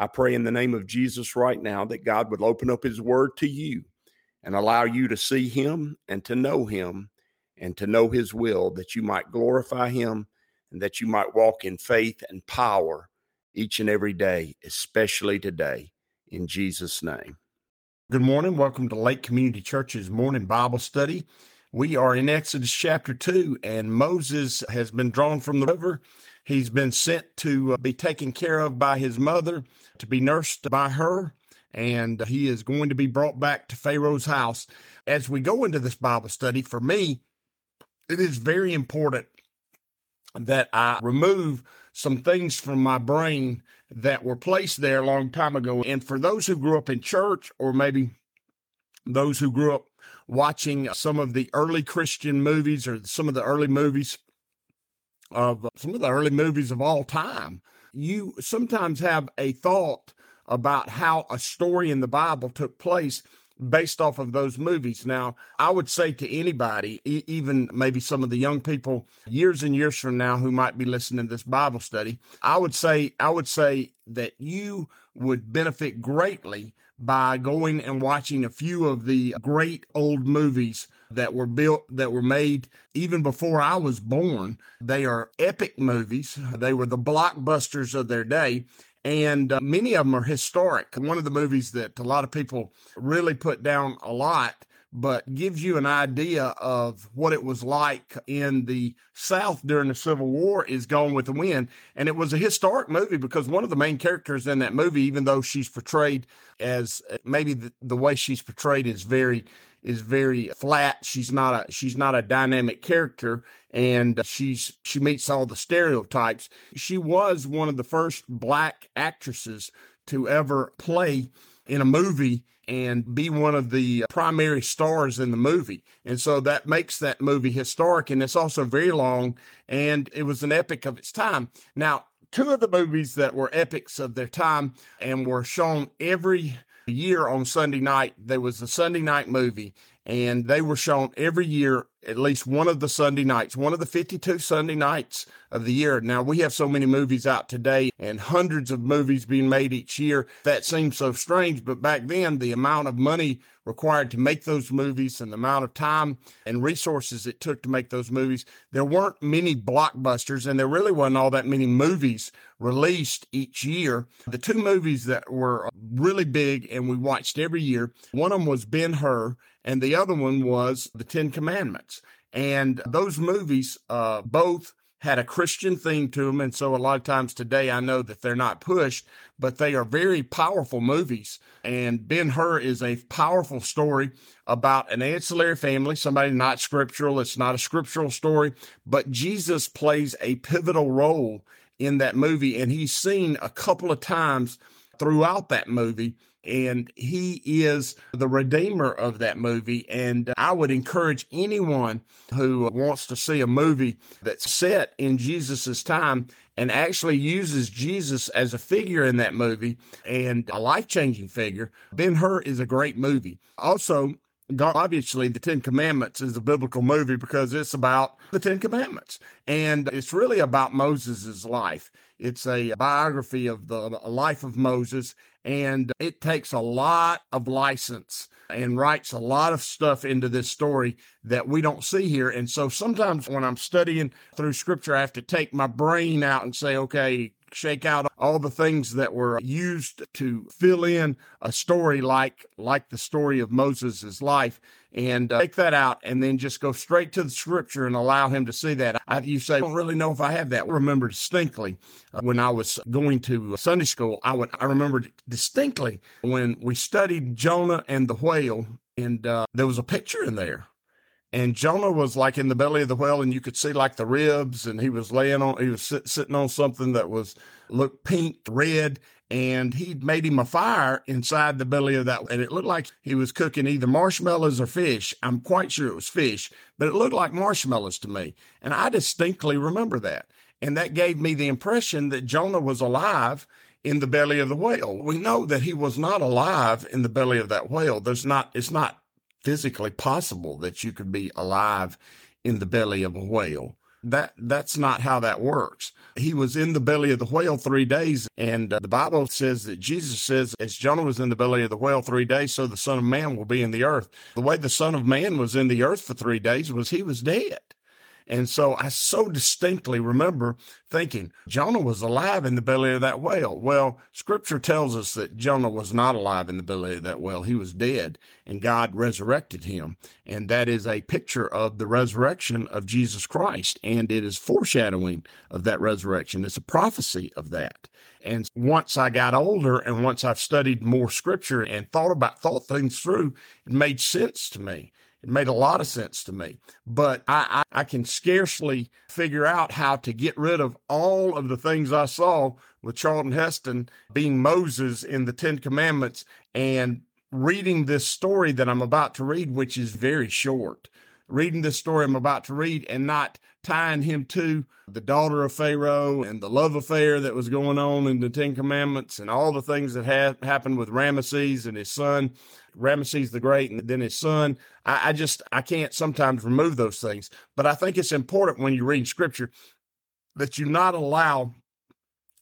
I pray in the name of Jesus right now that God would open up his word to you and allow you to see him and to know him and to know his will, that you might glorify him and that you might walk in faith and power each and every day, especially today, in Jesus' name. Good morning. Welcome to Lake Community Church's morning Bible study. We are in Exodus chapter 2, and Moses has been drawn from the river He's been sent to uh, be taken care of by his mother, to be nursed by her, and he is going to be brought back to Pharaoh's house. As we go into this Bible study, for me, it is very important that I remove some things from my brain that were placed there a long time ago. And for those who grew up in church, or maybe those who grew up watching some of the early Christian movies or some of the early movies of some of the early movies of all time, you sometimes have a thought about how a story in the Bible took place based off of those movies. Now, I would say to anybody, e- even maybe some of the young people years and years from now who might be listening to this Bible study, I would say I would say that you would benefit greatly by going and watching a few of the great old movies that were built, that were made even before I was born. They are epic movies. They were the blockbusters of their day. And uh, many of them are historic. One of the movies that a lot of people really put down a lot but gives you an idea of what it was like in the South during the Civil War is Gone with the Wind. And it was a historic movie because one of the main characters in that movie, even though she's portrayed as uh, maybe the, the way she's portrayed is very is very flat. She's not a she's not a dynamic character and she's she meets all the stereotypes. She was one of the first black actresses to ever play in a movie and be one of the primary stars in the movie. And so that makes that movie historic and it's also very long and it was an epic of its time. Now, two of the movies that were epics of their time and were shown every year on Sunday night. There was a Sunday night movie, and they were shown every year at least one of the Sunday nights, one of the 52 Sunday nights of the year. Now we have so many movies out today and hundreds of movies being made each year. That seems so strange, but back then the amount of money required to make those movies and the amount of time and resources it took to make those movies, there weren't many blockbusters and there really wasn't all that many movies released each year. The two movies that were really big and we watched every year, one of them was Ben Hur and the other one was The Ten Commandments. And those movies uh, both had a Christian theme to them. And so a lot of times today, I know that they're not pushed, but they are very powerful movies. And Ben Hur is a powerful story about an ancillary family, somebody not scriptural. It's not a scriptural story, but Jesus plays a pivotal role in that movie. And he's seen a couple of times throughout that movie and he is the redeemer of that movie. And I would encourage anyone who wants to see a movie that's set in Jesus's time and actually uses Jesus as a figure in that movie and a life changing figure. Ben Hur is a great movie. Also, obviously the Ten Commandments is a biblical movie because it's about the Ten Commandments and it's really about Moses' life. It's a biography of the life of Moses and it takes a lot of license and writes a lot of stuff into this story that we don't see here. And so sometimes when I'm studying through scripture, I have to take my brain out and say, okay, shake out all the things that were used to fill in a story like like the story of Moses' life and uh, take that out and then just go straight to the scripture and allow him to see that. I, you say, I don't really know if I have that. I remember distinctly uh, when I was going to Sunday school, I would, I remember distinctly when we studied Jonah and the whale and uh, there was a picture in there and Jonah was like in the belly of the whale, and you could see like the ribs, and he was laying on, he was sit, sitting on something that was looked pink, red, and he made him a fire inside the belly of that, and it looked like he was cooking either marshmallows or fish. I'm quite sure it was fish, but it looked like marshmallows to me, and I distinctly remember that, and that gave me the impression that Jonah was alive in the belly of the whale. We know that he was not alive in the belly of that whale. There's not, it's not physically possible that you could be alive in the belly of a whale. That that's not how that works. He was in the belly of the whale 3 days and uh, the Bible says that Jesus says as Jonah was in the belly of the whale 3 days so the son of man will be in the earth. The way the son of man was in the earth for 3 days was he was dead. And so I so distinctly remember thinking Jonah was alive in the belly of that whale. Well, scripture tells us that Jonah was not alive in the belly of that whale. He was dead and God resurrected him. And that is a picture of the resurrection of Jesus Christ. And it is foreshadowing of that resurrection. It's a prophecy of that. And once I got older and once I've studied more scripture and thought about, thought things through, it made sense to me. It made a lot of sense to me, but I, I, I, can scarcely figure out how to get rid of all of the things I saw with Charlton Heston being Moses in the Ten Commandments and reading this story that I'm about to read, which is very short. Reading this story I'm about to read and not tying him to the daughter of Pharaoh and the love affair that was going on in the Ten Commandments and all the things that happened with Ramesses and his son. Ramesses the Great and then his son. I, I just, I can't sometimes remove those things. But I think it's important when you read scripture that you not allow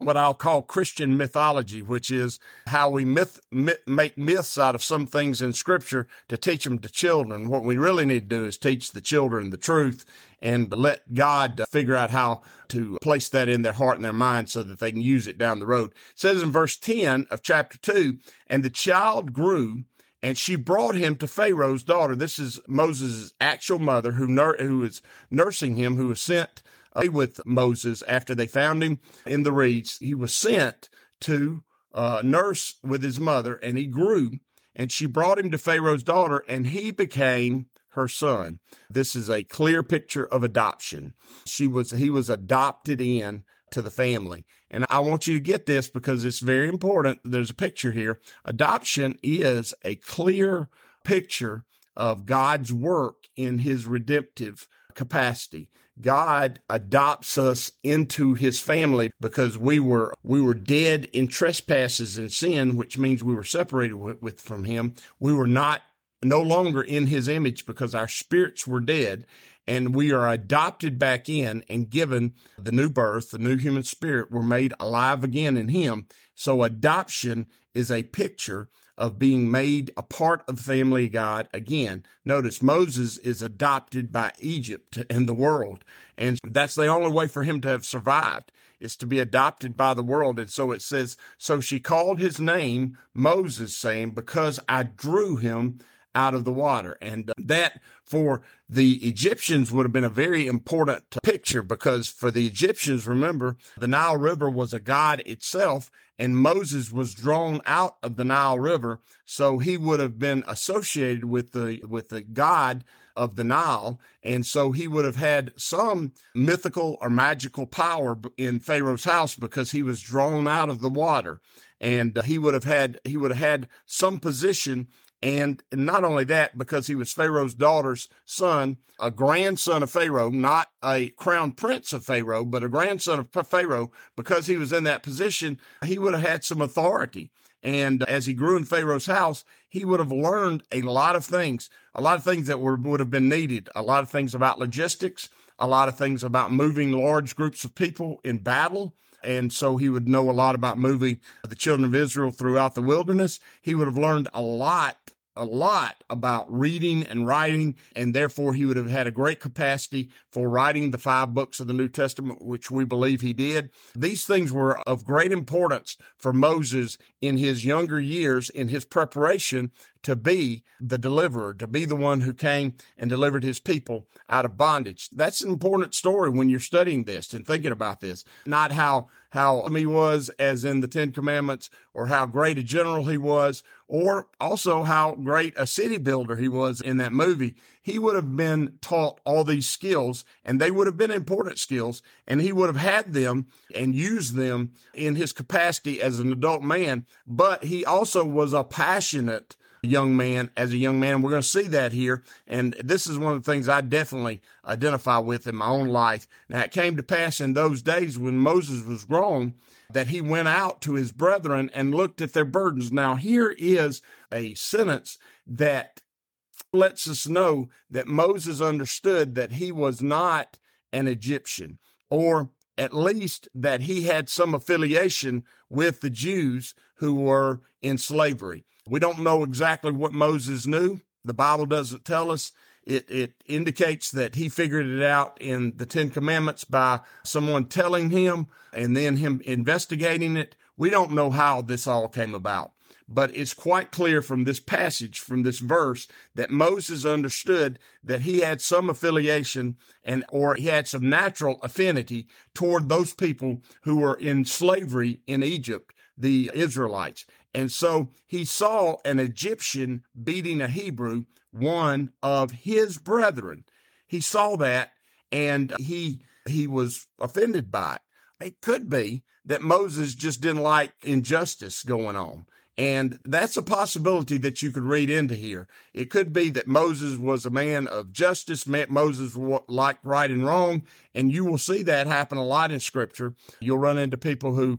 what I'll call Christian mythology, which is how we myth, myth, make myths out of some things in Scripture to teach them to children. What we really need to do is teach the children the truth and let God figure out how to place that in their heart and their mind so that they can use it down the road. It says in verse 10 of chapter 2 And the child grew and she brought him to Pharaoh's daughter. This is Moses' actual mother who, nur- who is nursing him, who was sent uh, with Moses after they found him in the reeds. He was sent to uh, nurse with his mother, and he grew. And she brought him to Pharaoh's daughter, and he became her son. This is a clear picture of adoption. She was he was adopted in to the family. And I want you to get this because it's very important. There's a picture here. Adoption is a clear picture of God's work in his redemptive capacity. God adopts us into his family because we were we were dead in trespasses and sin, which means we were separated with, with from him. We were not no longer in his image because our spirits were dead and we are adopted back in and given the new birth, the new human spirit. We're made alive again in Him. So adoption is a picture of being made a part of the family of God again. Notice Moses is adopted by Egypt and the world. And that's the only way for him to have survived is to be adopted by the world. And so it says, so she called his name Moses, saying, because I drew him out of the water. And uh, that for the Egyptians would have been a very important picture because for the Egyptians, remember, the Nile River was a god itself and Moses was drawn out of the Nile River. So he would have been associated with the, with the god of the Nile. And so he would have had some mythical or magical power in Pharaoh's house because he was drawn out of the water. And uh, he would have had, he would have had some position and not only that, because he was Pharaoh's daughter's son, a grandson of Pharaoh, not a crown prince of Pharaoh, but a grandson of Pharaoh, because he was in that position, he would have had some authority. And as he grew in Pharaoh's house, he would have learned a lot of things, a lot of things that were, would have been needed, a lot of things about logistics, a lot of things about moving large groups of people in battle. And so he would know a lot about moving the children of Israel throughout the wilderness. He would have learned a lot a lot about reading and writing, and therefore he would have had a great capacity for writing the five books of the New Testament, which we believe he did. These things were of great importance for Moses in his younger years, in his preparation to be the deliverer, to be the one who came and delivered his people out of bondage. That's an important story when you're studying this and thinking about this. Not how how he was as in the Ten Commandments, or how great a general he was, or also how great a city builder he was in that movie. He would have been taught all these skills, and they would have been important skills, and he would have had them and used them in his capacity as an adult man. But he also was a passionate young man as a young man. We're going to see that here. And this is one of the things I definitely identify with in my own life. Now, it came to pass in those days when Moses was grown that he went out to his brethren and looked at their burdens. Now, here is a sentence that lets us know that Moses understood that he was not an Egyptian, or at least that he had some affiliation with the Jews who were in slavery. We don't know exactly what Moses knew. The Bible doesn't tell us. It, it indicates that he figured it out in the Ten Commandments by someone telling him and then him investigating it. We don't know how this all came about, but it's quite clear from this passage, from this verse, that Moses understood that he had some affiliation and or he had some natural affinity toward those people who were in slavery in Egypt, the Israelites. And so he saw an Egyptian beating a Hebrew, one of his brethren. He saw that and he he was offended by it. It could be that Moses just didn't like injustice going on. And that's a possibility that you could read into here. It could be that Moses was a man of justice, Moses liked right and wrong. And you will see that happen a lot in scripture. You'll run into people who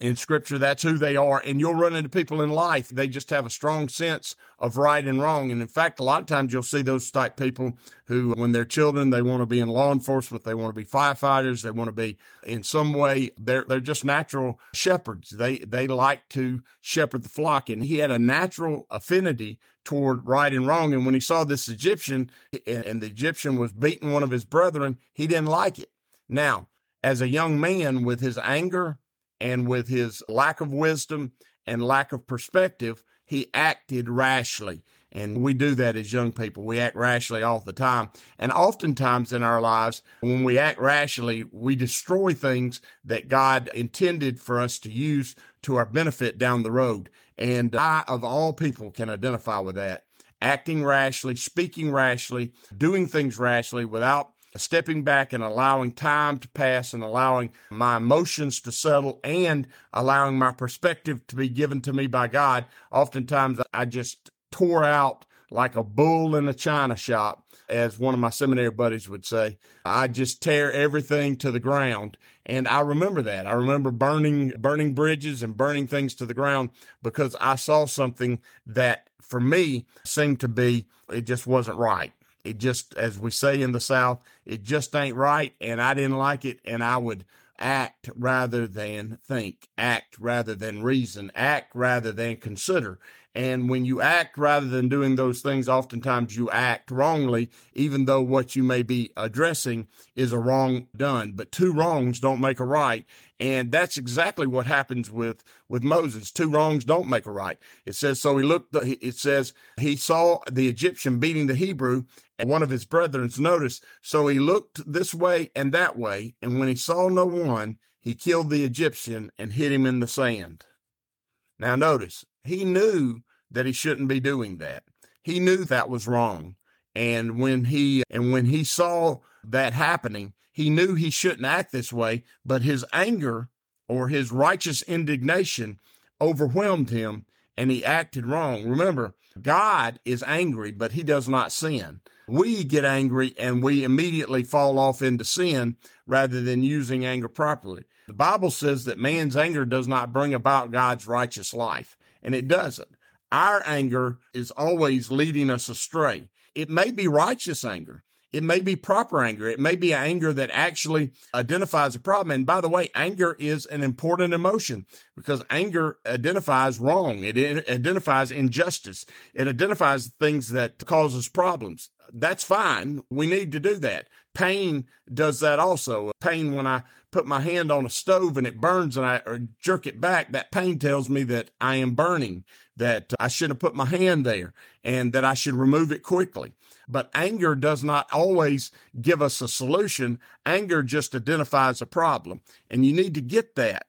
in scripture that's who they are and you'll run into people in life they just have a strong sense of right and wrong and in fact a lot of times you'll see those type people who when they're children they want to be in law enforcement they want to be firefighters they want to be in some way they're they're just natural shepherds. They they like to shepherd the flock and he had a natural affinity toward right and wrong and when he saw this egyptian and the egyptian was beating one of his brethren he didn't like it. Now as a young man with his anger and with his lack of wisdom and lack of perspective, he acted rashly. And we do that as young people. We act rashly all the time. And oftentimes in our lives, when we act rashly, we destroy things that God intended for us to use to our benefit down the road. And I, of all people, can identify with that. Acting rashly, speaking rashly, doing things rashly without stepping back and allowing time to pass and allowing my emotions to settle and allowing my perspective to be given to me by God. Oftentimes I just tore out like a bull in a china shop, as one of my seminary buddies would say. I just tear everything to the ground. And I remember that. I remember burning, burning bridges and burning things to the ground because I saw something that for me seemed to be, it just wasn't right. It just, as we say in the South, it just ain't right. And I didn't like it. And I would act rather than think, act rather than reason, act rather than consider. And when you act rather than doing those things, oftentimes you act wrongly, even though what you may be addressing is a wrong done. But two wrongs don't make a right. And that's exactly what happens with, with Moses. Two wrongs don't make a right. It says, so he looked, it says, he saw the Egyptian beating the Hebrew and one of his brethren's noticed. So he looked this way and that way. And when he saw no one, he killed the Egyptian and hid him in the sand. Now notice, he knew that he shouldn't be doing that. He knew that was wrong. And when he and when he saw that happening, he knew he shouldn't act this way, but his anger or his righteous indignation overwhelmed him and he acted wrong. Remember, God is angry, but he does not sin. We get angry and we immediately fall off into sin rather than using anger properly. The Bible says that man's anger does not bring about God's righteous life, and it doesn't. Our anger is always leading us astray. It may be righteous anger. It may be proper anger. It may be anger that actually identifies a problem. And by the way, anger is an important emotion because anger identifies wrong. It identifies injustice. It identifies things that causes problems. That's fine. We need to do that. Pain does that also. Pain when I put my hand on a stove and it burns and I jerk it back, that pain tells me that I am burning, that I should have put my hand there and that I should remove it quickly. But anger does not always give us a solution. Anger just identifies a problem. And you need to get that.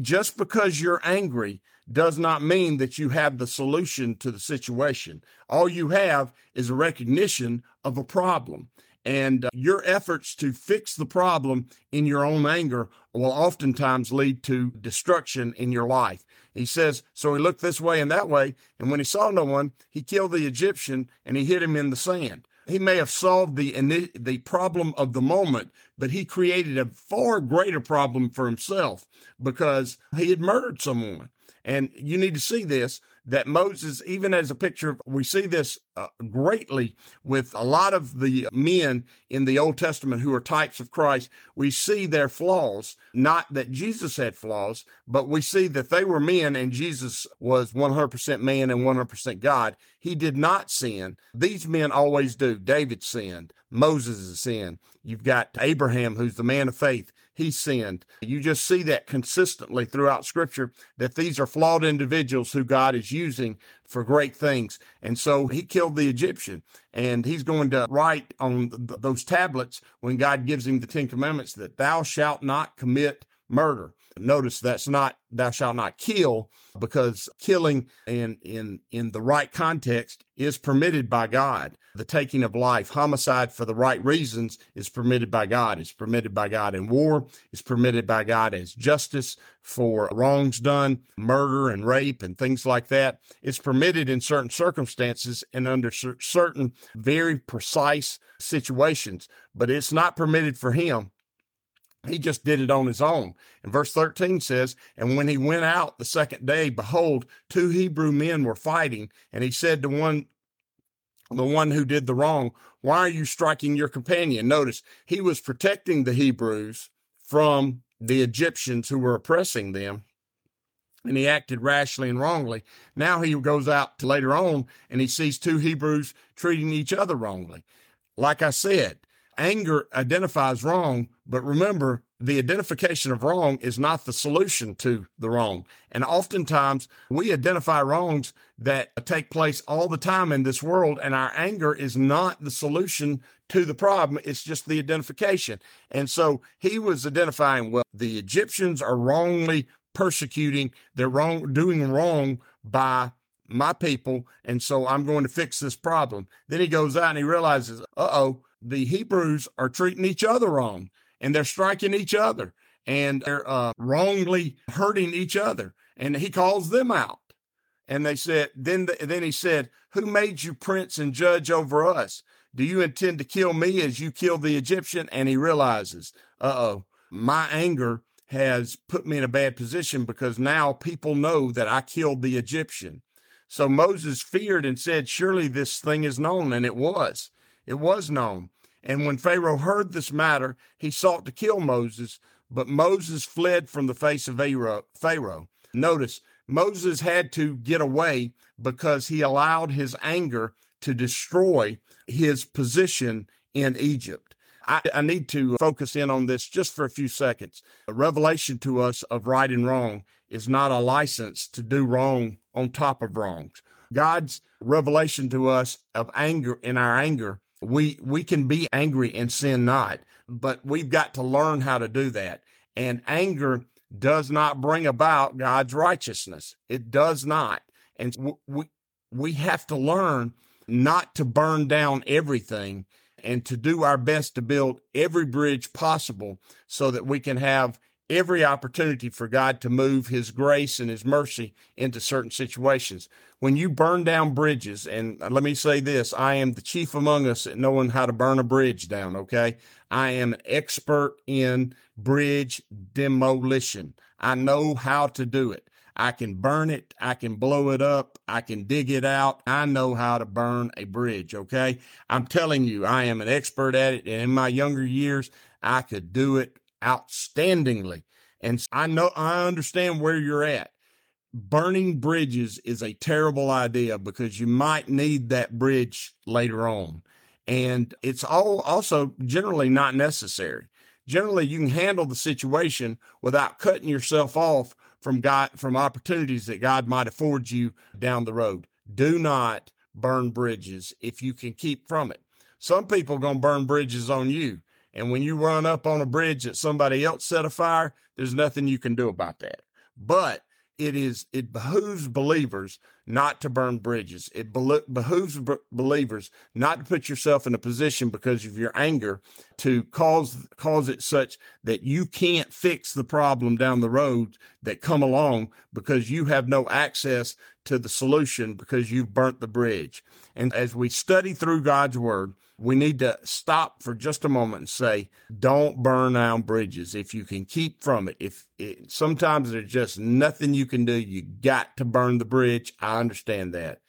Just because you're angry does not mean that you have the solution to the situation. All you have is a recognition of a problem. And uh, your efforts to fix the problem in your own anger will oftentimes lead to destruction in your life. He says, So he looked this way and that way, and when he saw no one, he killed the Egyptian and he hid him in the sand. He may have solved the, the problem of the moment, but he created a far greater problem for himself because he had murdered someone. And you need to see this that Moses, even as a picture, we see this uh, greatly with a lot of the men in the Old Testament who are types of Christ. We see their flaws, not that Jesus had flaws, but we see that they were men and Jesus was 100% man and 100% God. He did not sin. These men always do. David sinned. Moses sinned. You've got Abraham, who's the man of faith he sinned. You just see that consistently throughout scripture that these are flawed individuals who God is using for great things. And so he killed the Egyptian and he's going to write on th- those tablets when God gives him the 10 commandments that thou shalt not commit murder. Notice that's not thou shalt not kill because killing in in in the right context is permitted by God. The taking of life, homicide for the right reasons is permitted by God. It's permitted by God in war. It's permitted by God as justice for wrongs done, murder and rape and things like that. It's permitted in certain circumstances and under certain very precise situations, but it's not permitted for him he just did it on his own. And verse 13 says, And when he went out the second day, behold, two Hebrew men were fighting. And he said to one, the one who did the wrong, Why are you striking your companion? Notice he was protecting the Hebrews from the Egyptians who were oppressing them. And he acted rashly and wrongly. Now he goes out later on and he sees two Hebrews treating each other wrongly. Like I said, anger identifies wrong, but remember, the identification of wrong is not the solution to the wrong. And oftentimes we identify wrongs that take place all the time in this world, and our anger is not the solution to the problem. It's just the identification. And so he was identifying, well, the Egyptians are wrongly persecuting, they're wrong, doing wrong by my people. And so I'm going to fix this problem. Then he goes out and he realizes, uh oh, the Hebrews are treating each other wrong and they're striking each other and they're uh, wrongly hurting each other. And he calls them out. And they said, then, the, then he said, Who made you prince and judge over us? Do you intend to kill me as you killed the Egyptian? And he realizes, uh oh, my anger has put me in a bad position because now people know that I killed the Egyptian. So Moses feared and said, Surely this thing is known. And it was. It was known. And when Pharaoh heard this matter, he sought to kill Moses, but Moses fled from the face of Pharaoh. Notice, Moses had to get away because he allowed his anger to destroy his position in Egypt. I, I, need to focus in on this just for a few seconds. A revelation to us of right and wrong is not a license to do wrong on top of wrongs. God's revelation to us of anger in our anger we we can be angry and sin not, but we've got to learn how to do that. And anger does not bring about God's righteousness. It does not. And we we have to learn not to burn down everything and to do our best to build every bridge possible so that we can have every opportunity for God to move his grace and his mercy into certain situations. When you burn down bridges, and uh, let me say this, I am the chief among us at knowing how to burn a bridge down, okay? I am an expert in bridge demolition. I know how to do it. I can burn it. I can blow it up. I can dig it out. I know how to burn a bridge. Okay. I'm telling you, I am an expert at it. And in my younger years, I could do it outstandingly. And I know, I understand where you're at. Burning bridges is a terrible idea because you might need that bridge later on. And it's all also generally not necessary. generally you can handle the situation without cutting yourself off from God from opportunities that God might afford you down the road. Do not burn bridges if you can keep from it. Some people are going to burn bridges on you. And when you run up on a bridge that somebody else set afire, there's nothing you can do about that. But it is it behooves believers not to burn bridges. It behooves believers not to put yourself in a position because of your anger to cause cause it such that you can't fix the problem down the road that come along because you have no access to the solution because you've burnt the bridge. And as we study through God's word, we need to stop for just a moment and say, don't burn down bridges. If you can keep from it, if it, sometimes there's just nothing you can do, you got to burn the bridge. I understand that,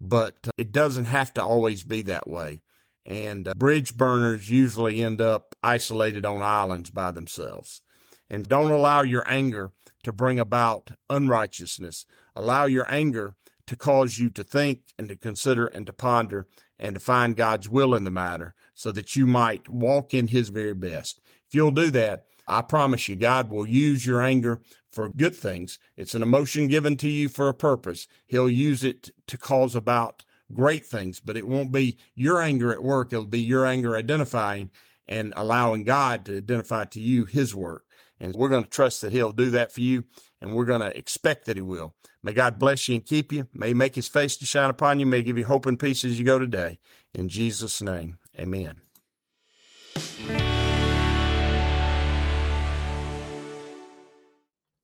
but uh, it doesn't have to always be that way. And uh, bridge burners usually end up isolated on islands by themselves. And don't allow your anger to bring about unrighteousness. Allow your anger to cause you to think and to consider and to ponder and to find God's will in the matter so that you might walk in his very best. If you'll do that, I promise you, God will use your anger for good things. It's an emotion given to you for a purpose. He'll use it to cause about great things, but it won't be your anger at work. It'll be your anger identifying and allowing God to identify to you his work. And we're going to trust that he'll do that for you and we're going to expect that he will. May God bless you and keep you. May he make his face to shine upon you. May he give you hope and peace as you go today. In Jesus' name, amen.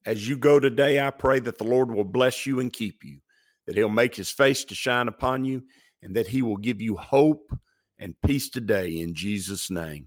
As you go today, I pray that the Lord will bless you and keep you, that he'll make his face to shine upon you, and that he will give you hope and peace today in Jesus' name.